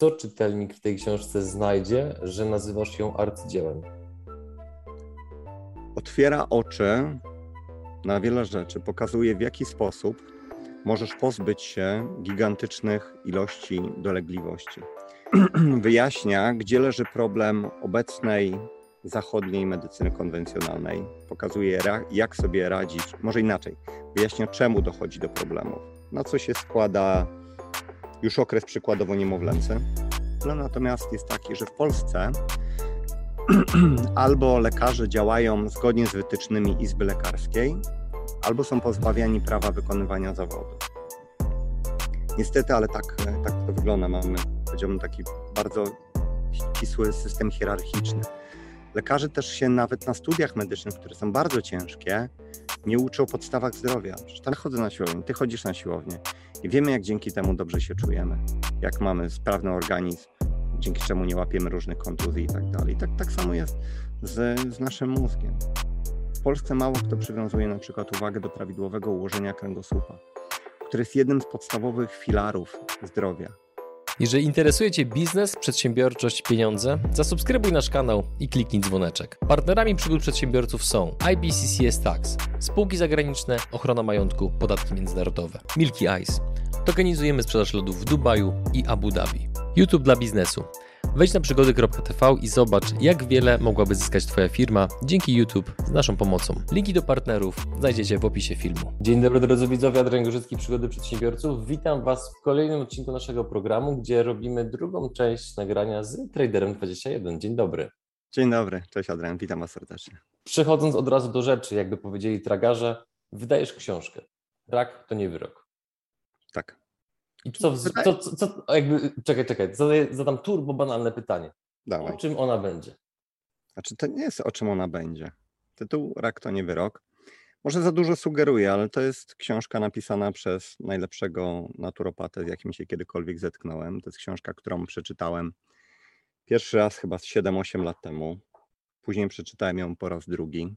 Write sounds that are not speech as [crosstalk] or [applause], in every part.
Co czytelnik w tej książce znajdzie, że nazywasz ją arcydziełem? Otwiera oczy na wiele rzeczy, pokazuje w jaki sposób możesz pozbyć się gigantycznych ilości dolegliwości. [clears throat] Wyjaśnia, gdzie leży problem obecnej zachodniej medycyny konwencjonalnej. Pokazuje, jak sobie radzić, może inaczej, wyjaśnia, czemu dochodzi do problemów, na co się składa już okres przykładowo niemowlęcy. Problem natomiast jest taki, że w Polsce [clears throat] albo lekarze działają zgodnie z wytycznymi Izby Lekarskiej, albo są pozbawiani prawa wykonywania zawodu. Niestety, ale tak, tak to wygląda. Mamy, powiedziałbym, taki bardzo ścisły system hierarchiczny. Lekarze też się nawet na studiach medycznych, które są bardzo ciężkie, nie uczą o podstawach zdrowia. Przecież tam chodzę na siłownię, ty chodzisz na siłownię i wiemy, jak dzięki temu dobrze się czujemy, jak mamy sprawny organizm, dzięki czemu nie łapiemy różnych kontuzji i tak dalej. Tak, tak samo jest z, z naszym mózgiem. W Polsce mało kto przywiązuje na przykład uwagę do prawidłowego ułożenia kręgosłupa, który jest jednym z podstawowych filarów zdrowia. Jeżeli interesuje Cię biznes, przedsiębiorczość, pieniądze, zasubskrybuj nasz kanał i kliknij dzwoneczek. Partnerami przygód przedsiębiorców są IBCCS Tax, spółki zagraniczne, ochrona majątku, podatki międzynarodowe, Milky Ice. Tokenizujemy sprzedaż lodów w Dubaju i Abu Dhabi. YouTube dla biznesu. Wejdź na przygody.tv i zobacz, jak wiele mogłaby zyskać Twoja firma dzięki YouTube z naszą pomocą. Linki do partnerów znajdziecie w opisie filmu. Dzień dobry drodzy widzowie, Adrian Gorzycki, Przygody Przedsiębiorców. Witam Was w kolejnym odcinku naszego programu, gdzie robimy drugą część nagrania z Traderem 21. Dzień dobry. Dzień dobry, cześć Adrian, witam Was serdecznie. Przechodząc od razu do rzeczy, jakby powiedzieli tragarze, wydajesz książkę. Rak to nie wyrok. Tak. I co, co, co, co, jakby, czekaj, czekaj, zadam turbo banalne pytanie. Dawaj. O czym ona będzie? Znaczy, to nie jest o czym ona będzie. Tytuł Rak to nie wyrok. Może za dużo sugeruje, ale to jest książka napisana przez najlepszego naturopatę, z jakim się kiedykolwiek zetknąłem. To jest książka, którą przeczytałem pierwszy raz chyba 7-8 lat temu. Później przeczytałem ją po raz drugi.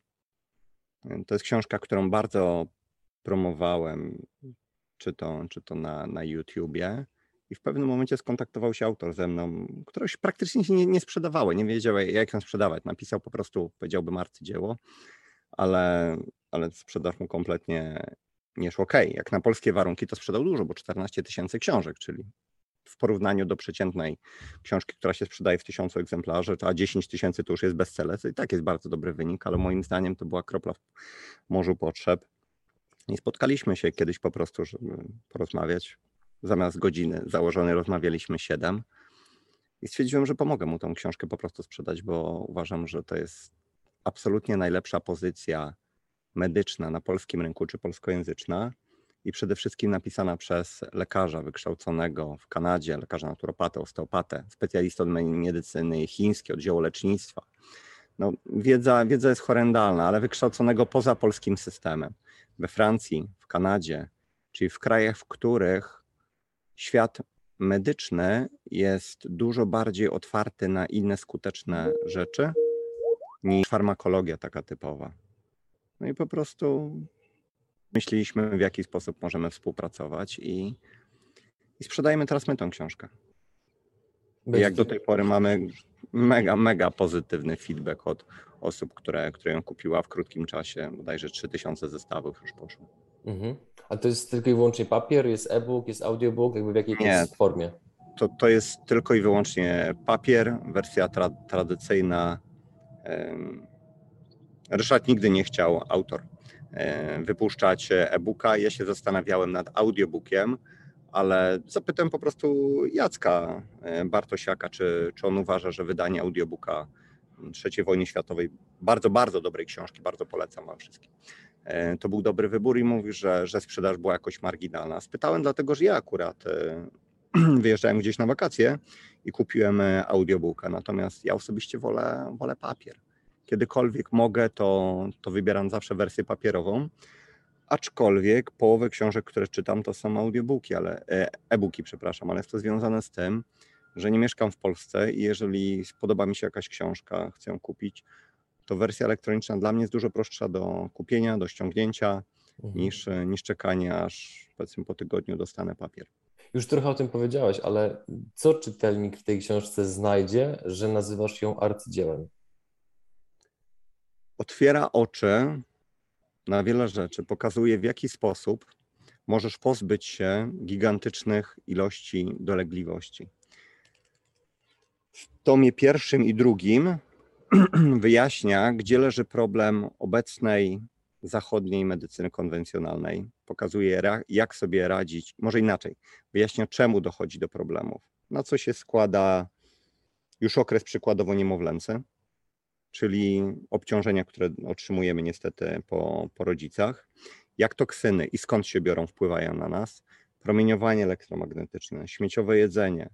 To jest książka, którą bardzo promowałem czy to, czy to na, na YouTubie. I w pewnym momencie skontaktował się autor ze mną, któreś praktycznie się nie, nie sprzedawały, nie wiedział jak ją sprzedawać. Napisał po prostu, powiedziałbym, arcydzieło, ale, ale sprzedaż mu kompletnie nie szło. Okay, jak na polskie warunki to sprzedał dużo, bo 14 tysięcy książek, czyli w porównaniu do przeciętnej książki, która się sprzedaje w tysiącu egzemplarzy, a 10 tysięcy to już jest bestseller, to i tak jest bardzo dobry wynik, ale moim zdaniem to była kropla w morzu potrzeb. I spotkaliśmy się kiedyś po prostu, żeby porozmawiać. Zamiast godziny założonej rozmawialiśmy siedem. I stwierdziłem, że pomogę mu tą książkę po prostu sprzedać, bo uważam, że to jest absolutnie najlepsza pozycja medyczna na polskim rynku czy polskojęzyczna i przede wszystkim napisana przez lekarza wykształconego w Kanadzie, lekarza naturopatę, osteopatę, specjalistę od medycyny chińskiej, oddziału lecznictwa. No, wiedza, wiedza jest horrendalna, ale wykształconego poza polskim systemem we Francji, w Kanadzie, czyli w krajach, w których świat medyczny jest dużo bardziej otwarty na inne skuteczne rzeczy niż farmakologia taka typowa. No i po prostu myśleliśmy, w jaki sposób możemy współpracować i, i sprzedajemy teraz my tą książkę. I jak do tej pory mamy mega, mega pozytywny feedback od osób, które, które ją kupiła w krótkim czasie. Bodajże 3000 zestawów już poszło. Mhm. A to jest tylko i wyłącznie papier, jest e-book, jest audiobook, jakby w jakiej Nie, formie? To, to jest tylko i wyłącznie papier, wersja tra tradycyjna. Ryszard nigdy nie chciał, autor, wypuszczać e-booka. Ja się zastanawiałem nad audiobookiem, ale zapytałem po prostu Jacka e, Bartosiaka, czy, czy on uważa, że wydanie audiobooka III wojny światowej, bardzo, bardzo dobrej książki, bardzo polecam wam wszystkim. E, to był dobry wybór i mówi, że, że sprzedaż była jakoś marginalna. Spytałem dlatego, że ja akurat e, [clears throat] wyjeżdżałem gdzieś na wakacje i kupiłem audiobooka, natomiast ja osobiście wolę, wolę papier. Kiedykolwiek mogę, to, to wybieram zawsze wersję papierową aczkolwiek połowę książek, które czytam, to są audiobooki, ale e, e-booki, przepraszam, ale jest to związane z tym, że nie mieszkam w Polsce i jeżeli spodoba mi się jakaś książka, chcę ją kupić, to wersja elektroniczna dla mnie jest dużo prostsza do kupienia, do ściągnięcia mhm. niż, niż czekanie, aż powiedzmy po tygodniu dostanę papier. Już trochę o tym powiedziałeś, ale co czytelnik w tej książce znajdzie, że nazywasz ją arcydziełem? Otwiera oczy na wiele rzeczy, pokazuje w jaki sposób możesz pozbyć się gigantycznych ilości dolegliwości. W tomie pierwszym i drugim [clears throat] wyjaśnia, gdzie leży problem obecnej zachodniej medycyny konwencjonalnej. Pokazuje, jak sobie radzić, może inaczej, wyjaśnia, czemu dochodzi do problemów. Na co się składa już okres przykładowo niemowlęcy, czyli obciążenia, które otrzymujemy niestety po, po rodzicach, jak toksyny i skąd się biorą, wpływają na nas, promieniowanie elektromagnetyczne, śmieciowe jedzenie,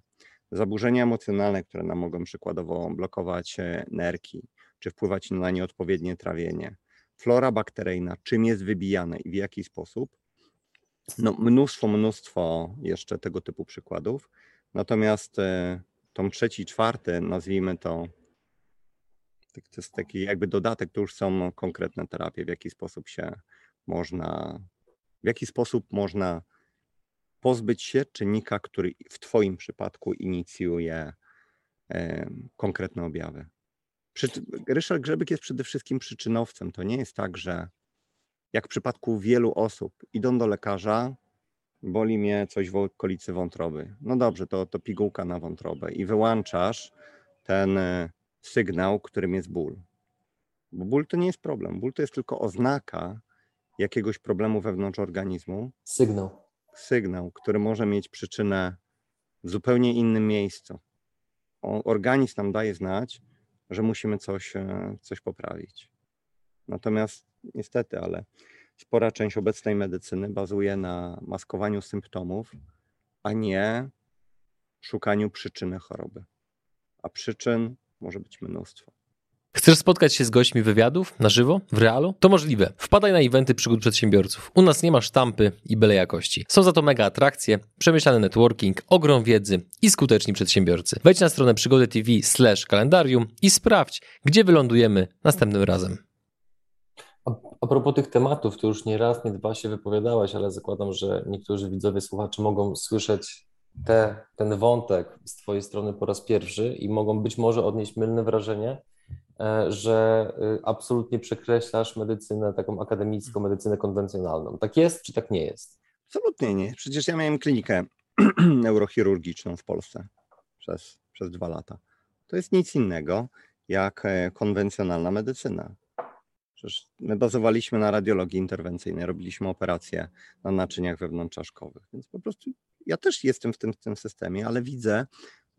zaburzenia emocjonalne, które nam mogą przykładowo blokować e, nerki, czy wpływać na nieodpowiednie trawienie, flora bakteryjna, czym jest wybijane i w jaki sposób. No, mnóstwo, mnóstwo jeszcze tego typu przykładów. Natomiast e, tom trzeci, czwarty, nazwijmy to, to jest taki jakby dodatek, to już są konkretne terapie, w jaki sposób się można, w jaki sposób można pozbyć się czynnika, który w Twoim przypadku inicjuje konkretne objawy. Ryszard Grzebyk jest przede wszystkim przyczynowcem. To nie jest tak, że jak w przypadku wielu osób idą do lekarza, boli mnie coś w okolicy wątroby. No dobrze, to, to pigułka na wątrobę i wyłączasz ten sygnał, którym jest ból. Bo ból to nie jest problem. Ból to jest tylko oznaka jakiegoś problemu wewnątrz organizmu. Sygnał. Sygnał, który może mieć przyczynę w zupełnie innym miejscu. Organizm nam daje znać, że musimy coś, e, coś poprawić. Natomiast niestety, ale spora część obecnej medycyny bazuje na maskowaniu symptomów, a nie szukaniu przyczyny choroby. A przyczyn może być mnóstwo. Chcesz spotkać się z gośćmi wywiadów na żywo, w realu? To możliwe. Wpadaj na eventy przygód przedsiębiorców. U nas nie ma sztampy i byle jakości. Są za to mega atrakcje, przemyślany networking, ogrom wiedzy i skuteczni przedsiębiorcy. Wejdź na stronę przygody TV slash kalendarium i sprawdź, gdzie wylądujemy następnym razem. A, a propos tych tematów, to już nie raz, nie dwa się wypowiadałeś, ale zakładam, że niektórzy widzowie, słuchacze mogą słyszeć te, ten wątek z Twojej strony po raz pierwszy i mogą być może odnieść mylne wrażenie, E, że y, absolutnie przekreślasz medycynę taką akademicką, medycynę konwencjonalną. Tak jest, czy tak nie jest? Absolutnie nie. Przecież ja miałem klinikę [clears throat] neurochirurgiczną w Polsce przez, przez dwa lata. To jest nic innego jak e, konwencjonalna medycyna. Przecież my bazowaliśmy na radiologii interwencyjnej, robiliśmy operacje na naczyniach wewnątrzczaszkowych, więc po prostu ja też jestem w tym, w tym systemie, ale widzę,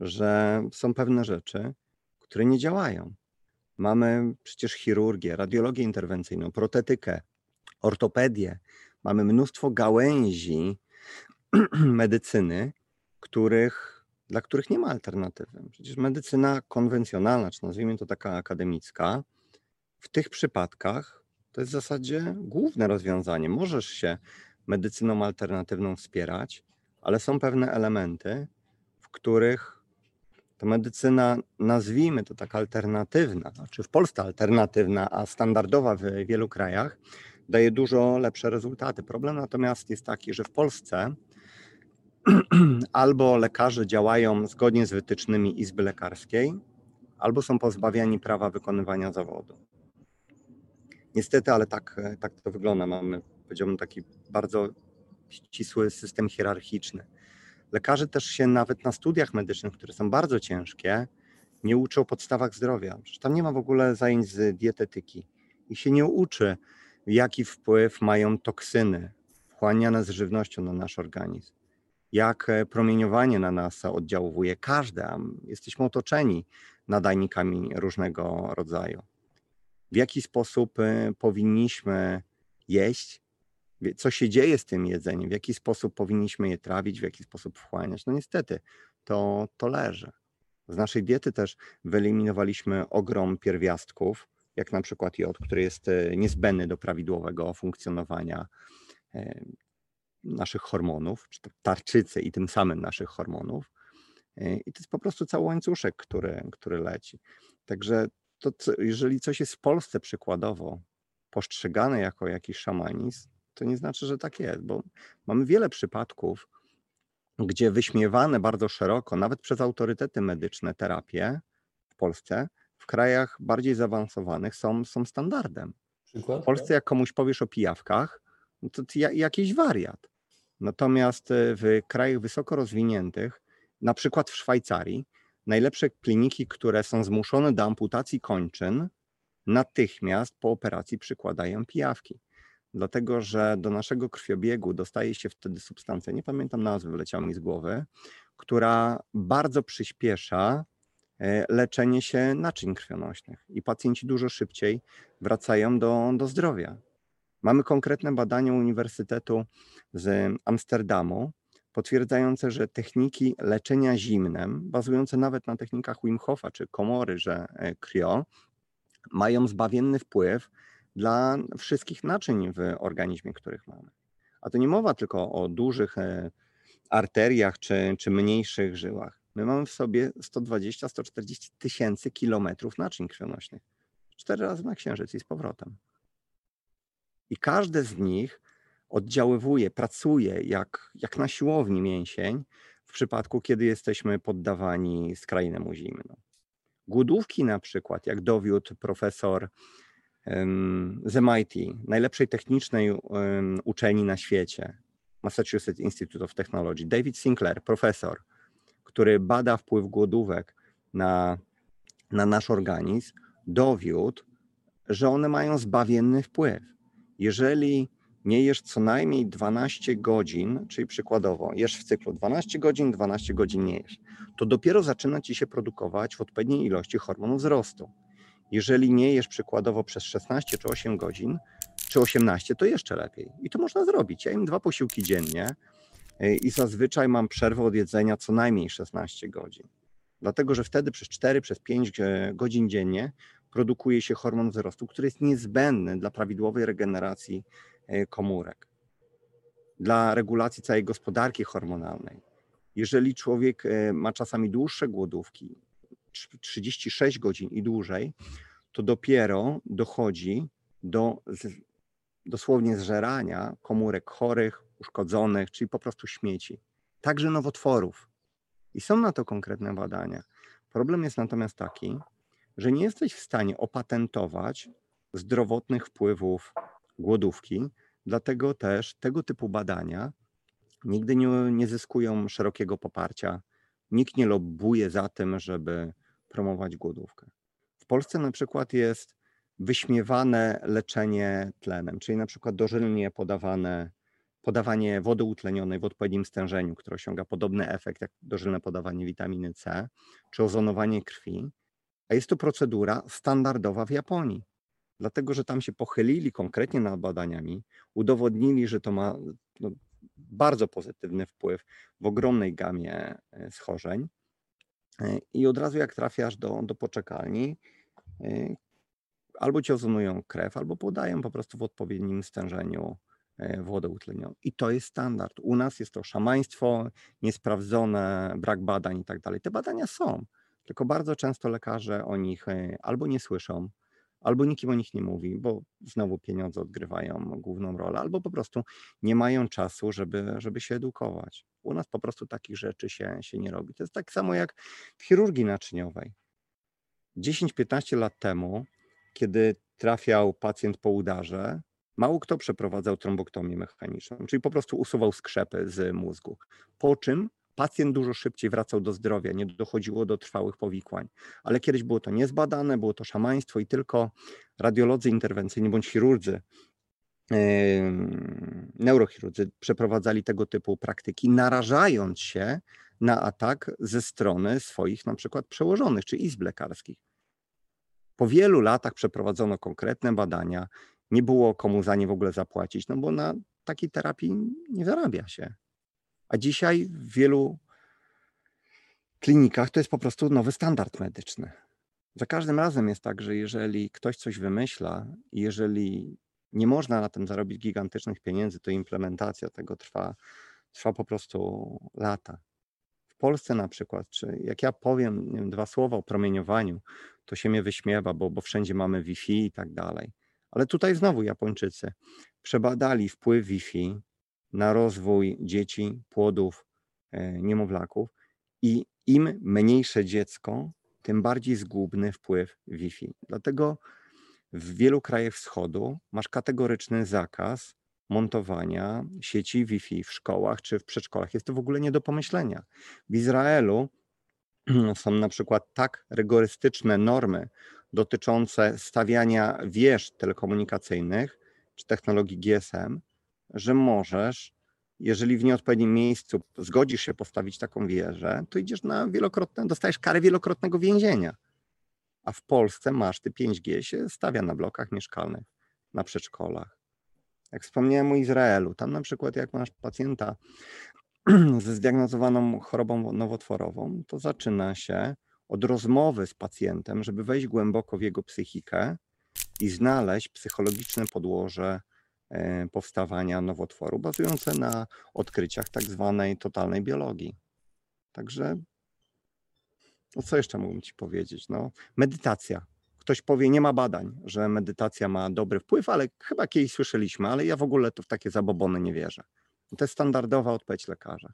że są pewne rzeczy, które nie działają. Mamy przecież chirurgię, radiologię interwencyjną, protetykę, ortopedię. Mamy mnóstwo gałęzi [clears throat] medycyny, których, dla których nie ma alternatywy. Przecież medycyna konwencjonalna, czy nazwijmy to taka akademicka, w tych przypadkach to jest w zasadzie główne rozwiązanie. Możesz się medycyną alternatywną wspierać, ale są pewne elementy, w których to medycyna, nazwijmy to tak alternatywna, znaczy w Polsce alternatywna, a standardowa w wielu krajach, daje dużo lepsze rezultaty. Problem natomiast jest taki, że w Polsce [clears throat] albo lekarze działają zgodnie z wytycznymi Izby Lekarskiej, albo są pozbawiani prawa wykonywania zawodu. Niestety, ale tak, tak to wygląda. Mamy, powiedziałbym, taki bardzo ścisły system hierarchiczny. Lekarze też się nawet na studiach medycznych, które są bardzo ciężkie, nie uczą o podstawach zdrowia. Przecież tam nie ma w ogóle zajęć z dietetyki. I się nie uczy, jaki wpływ mają toksyny wchłaniane z żywnością na nasz organizm. Jak e, promieniowanie na nas oddziałuje każde, jesteśmy otoczeni nadajnikami różnego rodzaju. W jaki sposób e, powinniśmy jeść, co się dzieje z tym jedzeniem, w jaki sposób powinniśmy je trawić, w jaki sposób wchłaniać. No niestety, to, to leży. Z naszej diety też wyeliminowaliśmy ogrom pierwiastków, jak na przykład jod, który jest e, niezbędny do prawidłowego funkcjonowania e, naszych hormonów, czy tarczycy i tym samym naszych hormonów. E, I to jest po prostu cały łańcuszek, który, który leci. Także to, jeżeli coś jest w Polsce przykładowo postrzegane jako jakiś szamanizm, to nie znaczy, że tak jest, bo mamy wiele przypadków gdzie wyśmiewane bardzo szeroko, nawet przez autorytety medyczne, terapie w Polsce, w krajach bardziej zaawansowanych są, są standardem. Przykład? W Polsce, jak komuś powiesz o pijawkach, no to jakiś wariat. Natomiast e, w krajach wysoko rozwiniętych, na przykład w Szwajcarii, najlepsze kliniki, które są zmuszone do amputacji kończyn, natychmiast po operacji przykładają pijawki. Dlatego, że do naszego krwiobiegu dostaje się wtedy substancja, nie pamiętam nazwy, wyleciała mi z głowy, która bardzo przyspiesza e, leczenie się naczyń krwionośnych i pacjenci dużo szybciej wracają do, do zdrowia. Mamy konkretne badania Uniwersytetu z Amsterdamu, potwierdzające, że techniki leczenia zimnem, bazujące nawet na technikach Wim Hofa czy komory, że kryo, mają zbawienny wpływ dla wszystkich naczyń w organizmie, których mamy. A to nie mowa tylko o dużych e, arteriach czy, czy mniejszych żyłach. My mamy w sobie 120-140 tysięcy kilometrów naczyń krwionośnych. Cztery razy na księżyc i z powrotem. I każde z nich oddziaływuje, pracuje jak, jak na siłowni mięsień w przypadku, kiedy jesteśmy poddawani skrajnemu zimnu. Głodówki na przykład, jak dowiódł profesor z MIT, najlepszej technicznej uczelni na świecie, Massachusetts Institute of Technology, David Sinclair, profesor, który bada wpływ głodówek na, na nasz organizm, dowiódł, że one mają zbawienny wpływ. Jeżeli nie jesz co najmniej 12 godzin, czyli przykładowo jesz w cyklu 12 godzin, 12 godzin nie jesz, to dopiero zaczyna ci się produkować w odpowiedniej ilości hormonu wzrostu. Jeżeli nie jesz przykładowo przez 16 czy 8 godzin, czy 18, to jeszcze lepiej. I to można zrobić. Ja jem dwa posiłki dziennie y, i zazwyczaj mam przerwę od jedzenia co najmniej 16 godzin. Dlatego, że wtedy przez 4, przez 5 e, godzin dziennie produkuje się hormon wzrostu, który jest niezbędny dla prawidłowej regeneracji E, komórek, dla regulacji całej gospodarki hormonalnej. Jeżeli człowiek e, ma czasami dłuższe głodówki, 36 godzin i dłużej, to dopiero dochodzi do dosłownie zżerania komórek chorych, uszkodzonych, czyli po prostu śmieci, także nowotworów. I są na to konkretne badania. Problem jest natomiast taki, że nie jesteś w stanie opatentować zdrowotnych wpływów głodówki. Dlatego też tego typu badania nigdy nie, nie zyskują szerokiego poparcia. Nikt nie lobbuje za tym, żeby promować głodówkę. W Polsce na przykład jest wyśmiewane leczenie tlenem, czyli na przykład dożylnie podawane, podawanie wody utlenionej w odpowiednim stężeniu, które osiąga podobny efekt jak dożylne podawanie witaminy C, czy ozonowanie krwi. A jest to procedura standardowa w Japonii dlatego że tam się pochylili konkretnie nad badaniami, udowodnili, że to ma no, bardzo pozytywny wpływ w ogromnej gamie e, schorzeń. E, I od razu jak trafiasz do, do poczekalni, e, albo ci ozonują krew, albo podają po prostu w odpowiednim stężeniu wodę utlenioną. I to jest standard. U nas jest to szamaństwo, niesprawdzone, brak badań i tak dalej. Te badania są, tylko bardzo często lekarze o nich albo nie słyszą, albo nikim o nich nie mówi, bo znowu pieniądze odgrywają główną rolę, albo po prostu nie mają czasu, żeby, żeby się edukować. U nas po prostu takich rzeczy się, się nie robi. To jest tak samo jak w chirurgii naczyniowej. 10-15 lat temu, kiedy trafiał pacjent po udarze, mało kto przeprowadzał tromboktomię mechaniczną, czyli po prostu usuwał skrzepy z mózgu. Po czym pacjent dużo szybciej wracał do zdrowia, nie dochodziło do trwałych powikłań. Ale kiedyś było to niezbadane, było to szamaństwo i tylko radiolodzy interwencyjni bądź chirurdzy, neurochirurdzy przeprowadzali tego typu praktyki, narażając się na atak ze strony swoich na przykład przełożonych czy izb lekarskich. Po wielu latach przeprowadzono konkretne badania, nie było komu za nie w ogóle zapłacić, no bo na takiej terapii nie zarabia się. A dzisiaj w wielu klinikach to jest po prostu nowy standard medyczny. Za każdym razem jest tak, że jeżeli ktoś coś wymyśla jeżeli nie można na tym zarobić gigantycznych pieniędzy, to implementacja tego trwa, trwa po prostu lata. W Polsce na przykład, czy jak ja powiem wiem, dwa słowa o promieniowaniu, to się mnie wyśmiewa, bo, bo wszędzie mamy Wi-Fi i tak dalej. Ale tutaj znowu Japończycy przebadali wpływ Wi-Fi na rozwój dzieci, płodów e, niemowlaków i im mniejsze dziecko, tym bardziej zgubny wpływ Wi-Fi. Dlatego w wielu krajach wschodu masz kategoryczny zakaz montowania sieci Wi-Fi w szkołach czy w przedszkolach. Jest to w ogóle nie do pomyślenia. W Izraelu [clears throat] są na przykład tak rygorystyczne normy dotyczące stawiania wież telekomunikacyjnych czy technologii GSM, że możesz, jeżeli w nieodpowiednim miejscu zgodzisz się postawić taką wieżę, to idziesz na wielokrotne, dostajesz karę wielokrotnego więzienia. A w Polsce masz ty 5G się stawia na blokach mieszkalnych, na przedszkolach. Jak wspomniałem o Izraelu, tam na przykład jak masz pacjenta [clears throat] ze zdiagnozowaną chorobą nowotworową, to zaczyna się od rozmowy z pacjentem, żeby wejść głęboko w jego psychikę i znaleźć psychologiczne podłoże powstawania nowotworu, bazujące na odkryciach tak zwanej totalnej biologii. Także, no co jeszcze mógłbym Ci powiedzieć? No, medytacja. Ktoś powie, nie ma badań, że medytacja ma dobry wpływ, ale chyba kiedyś słyszeliśmy, ale ja w ogóle to w takie zabobony nie wierzę. To jest standardowa odpowiedź lekarza.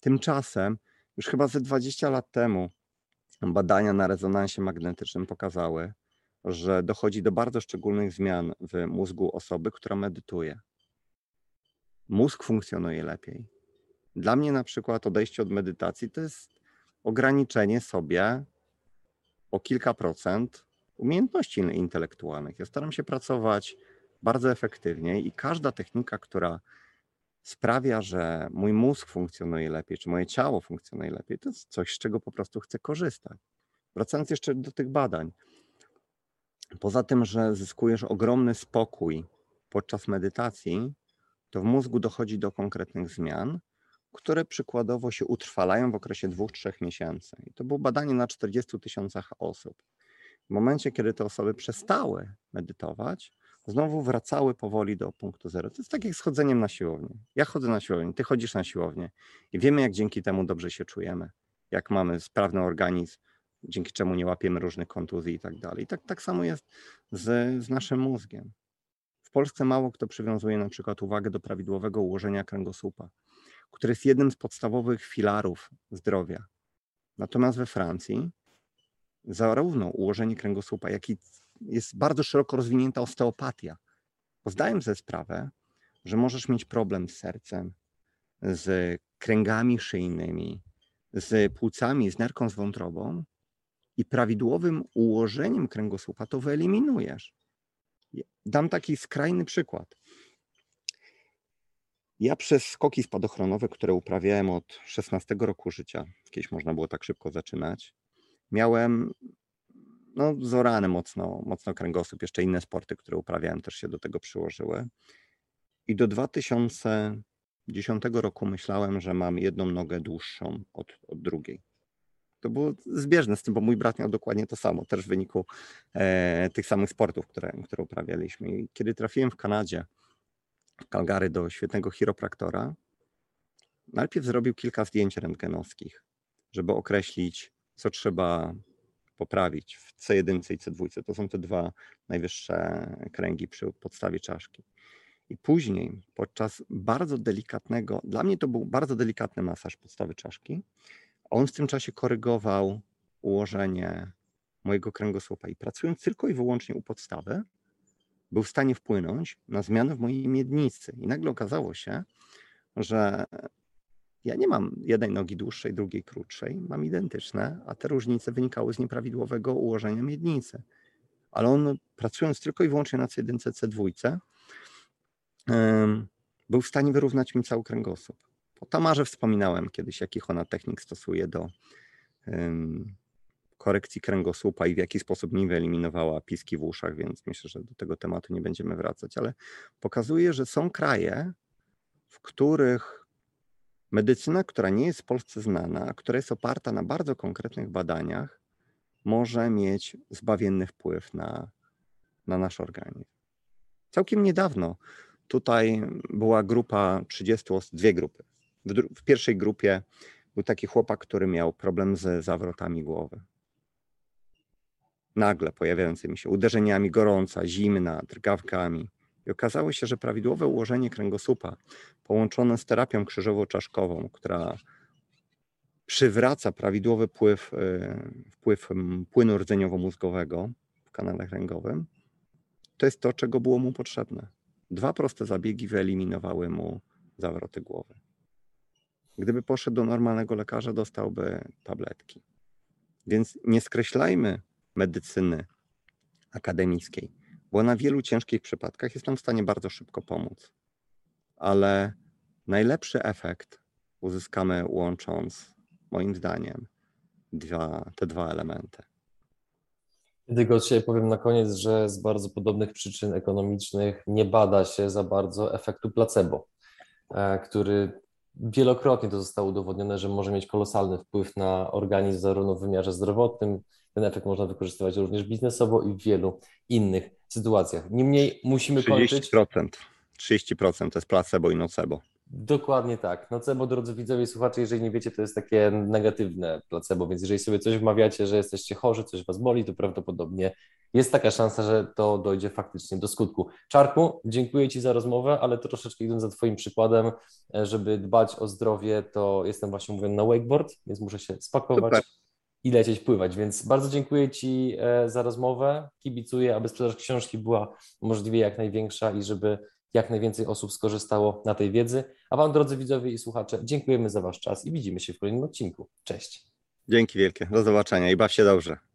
Tymczasem, już chyba ze 20 lat temu, badania na rezonansie magnetycznym pokazały, że dochodzi do bardzo szczególnych zmian w mózgu osoby, która medytuje. Mózg funkcjonuje lepiej. Dla mnie na przykład odejście od medytacji to jest ograniczenie sobie o kilka procent umiejętności intelektualnych. Ja staram się pracować bardzo efektywnie i każda technika, która sprawia, że mój mózg funkcjonuje lepiej, czy moje ciało funkcjonuje lepiej, to jest coś, z czego po prostu chcę korzystać. Wracając jeszcze do tych badań. Poza tym, że zyskujesz ogromny spokój podczas medytacji, to w mózgu dochodzi do konkretnych zmian, które przykładowo się utrwalają w okresie dwóch, trzech miesięcy. I to było badanie na 40 tysiącach osób. W momencie, kiedy te osoby przestały medytować, znowu wracały powoli do punktu zero. To jest tak jak z chodzeniem na siłownię. Ja chodzę na siłownię, ty chodzisz na siłownię i wiemy, jak dzięki temu dobrze się czujemy, jak mamy sprawny organizm, dzięki czemu nie łapiemy różnych kontuzji i tak dalej. Tak, tak samo jest z, z naszym mózgiem. W Polsce mało kto przywiązuje na przykład uwagę do prawidłowego ułożenia kręgosłupa, które jest jednym z podstawowych filarów zdrowia. Natomiast we Francji zarówno ułożenie kręgosłupa, jak i jest bardzo szeroko rozwinięta osteopatia. Bo zdaję sobie sprawę, że możesz mieć problem z sercem, z kręgami szyjnymi, z płucami, z nerką, z wątrobą i prawidłowym ułożeniem kręgosłupa to wyeliminujesz. Dam taki skrajny przykład. Ja przez skoki spadochronowe, które uprawiałem od 16 roku życia, kiedyś można było tak szybko zaczynać, miałem no, zorany mocno, mocno kręgosłup. Jeszcze inne sporty, które uprawiałem, też się do tego przyłożyły. I do 2010 roku myślałem, że mam jedną nogę dłuższą od, od drugiej. To było zbieżne z tym, bo mój brat miał dokładnie to samo, też w wyniku e, tych samych sportów, które, które uprawialiśmy. I kiedy trafiłem w Kanadzie, w Calgary do świetnego chiropraktora, najpierw zrobił kilka zdjęć rentgenowskich, żeby określić, co trzeba poprawić w C1 i C2. To są te dwa najwyższe kręgi przy podstawie czaszki. I później, podczas bardzo delikatnego, dla mnie to był bardzo delikatny masaż podstawy czaszki, on w tym czasie korygował ułożenie mojego kręgosłupa i pracując tylko i wyłącznie u podstawy, był w stanie wpłynąć na zmianę w mojej miednicy. I nagle okazało się, że ja nie mam jednej nogi dłuższej, drugiej krótszej, mam identyczne, a te różnice wynikały z nieprawidłowego ułożenia miednicy. Ale on, pracując tylko i wyłącznie na C1, C2, był w stanie wyrównać mi cały kręgosłup. O Tamarze wspominałem kiedyś, jakich ona technik stosuje do korekcji kręgosłupa i w jaki sposób nie wyeliminowała piski w uszach, więc myślę, że do tego tematu nie będziemy wracać, ale pokazuje, że są kraje, w których Medycyna, która nie jest w Polsce znana, a która jest oparta na bardzo konkretnych badaniach, może mieć zbawienny wpływ na, na nasz organizm. Całkiem niedawno tutaj była grupa 30 osób, dwie grupy. W, w pierwszej grupie był taki chłopak, który miał problem z zawrotami głowy. Nagle pojawiającymi się uderzeniami gorąca, zimna, drgawkami. I okazało się, że prawidłowe ułożenie kręgosłupa połączone z terapią krzyżowo-czaszkową, która przywraca prawidłowy wpływ, wpływ płynu rdzeniowo-mózgowego w kanale kręgowym, to jest to, czego było mu potrzebne. Dwa proste zabiegi wyeliminowały mu zawroty głowy. Gdyby poszedł do normalnego lekarza, dostałby tabletki. Więc nie skreślajmy medycyny akademickiej, bo na wielu ciężkich przypadkach jest nam w stanie bardzo szybko pomóc. Ale najlepszy efekt uzyskamy łącząc, moim zdaniem, dwa, te dwa elementy. Tylko od powiem na koniec, że z bardzo podobnych przyczyn ekonomicznych nie bada się za bardzo efektu placebo, e, który wielokrotnie to zostało udowodnione, że może mieć kolosalny wpływ na organizm zarówno w wymiarze zdrowotnym, ten efekt można wykorzystywać również biznesowo i w wielu innych sytuacjach. Niemniej musimy 30%, kończyć. 30% to jest placebo i nocebo. Dokładnie tak. Nocebo, drodzy widzowie i słuchacze, jeżeli nie wiecie, to jest takie negatywne placebo, więc jeżeli sobie coś wmawiacie, że jesteście chorzy, coś was boli, to prawdopodobnie jest taka szansa, że to dojdzie faktycznie do skutku. Czarku, dziękuję Ci za rozmowę, ale troszeczkę idąc za Twoim przykładem, e, żeby dbać o zdrowie, to jestem właśnie mówiony na wakeboard, więc muszę się spakować. Super. I lecieć pływać, więc bardzo dziękuję Ci e, za rozmowę. Kibicuję, aby sprzedaż książki była możliwie jak największa i żeby jak najwięcej osób skorzystało na tej wiedzy. A Wam, drodzy widzowie i słuchacze, dziękujemy za Wasz czas i widzimy się w kolejnym odcinku. Cześć. Dzięki wielkie. Do zobaczenia i baw się dobrze.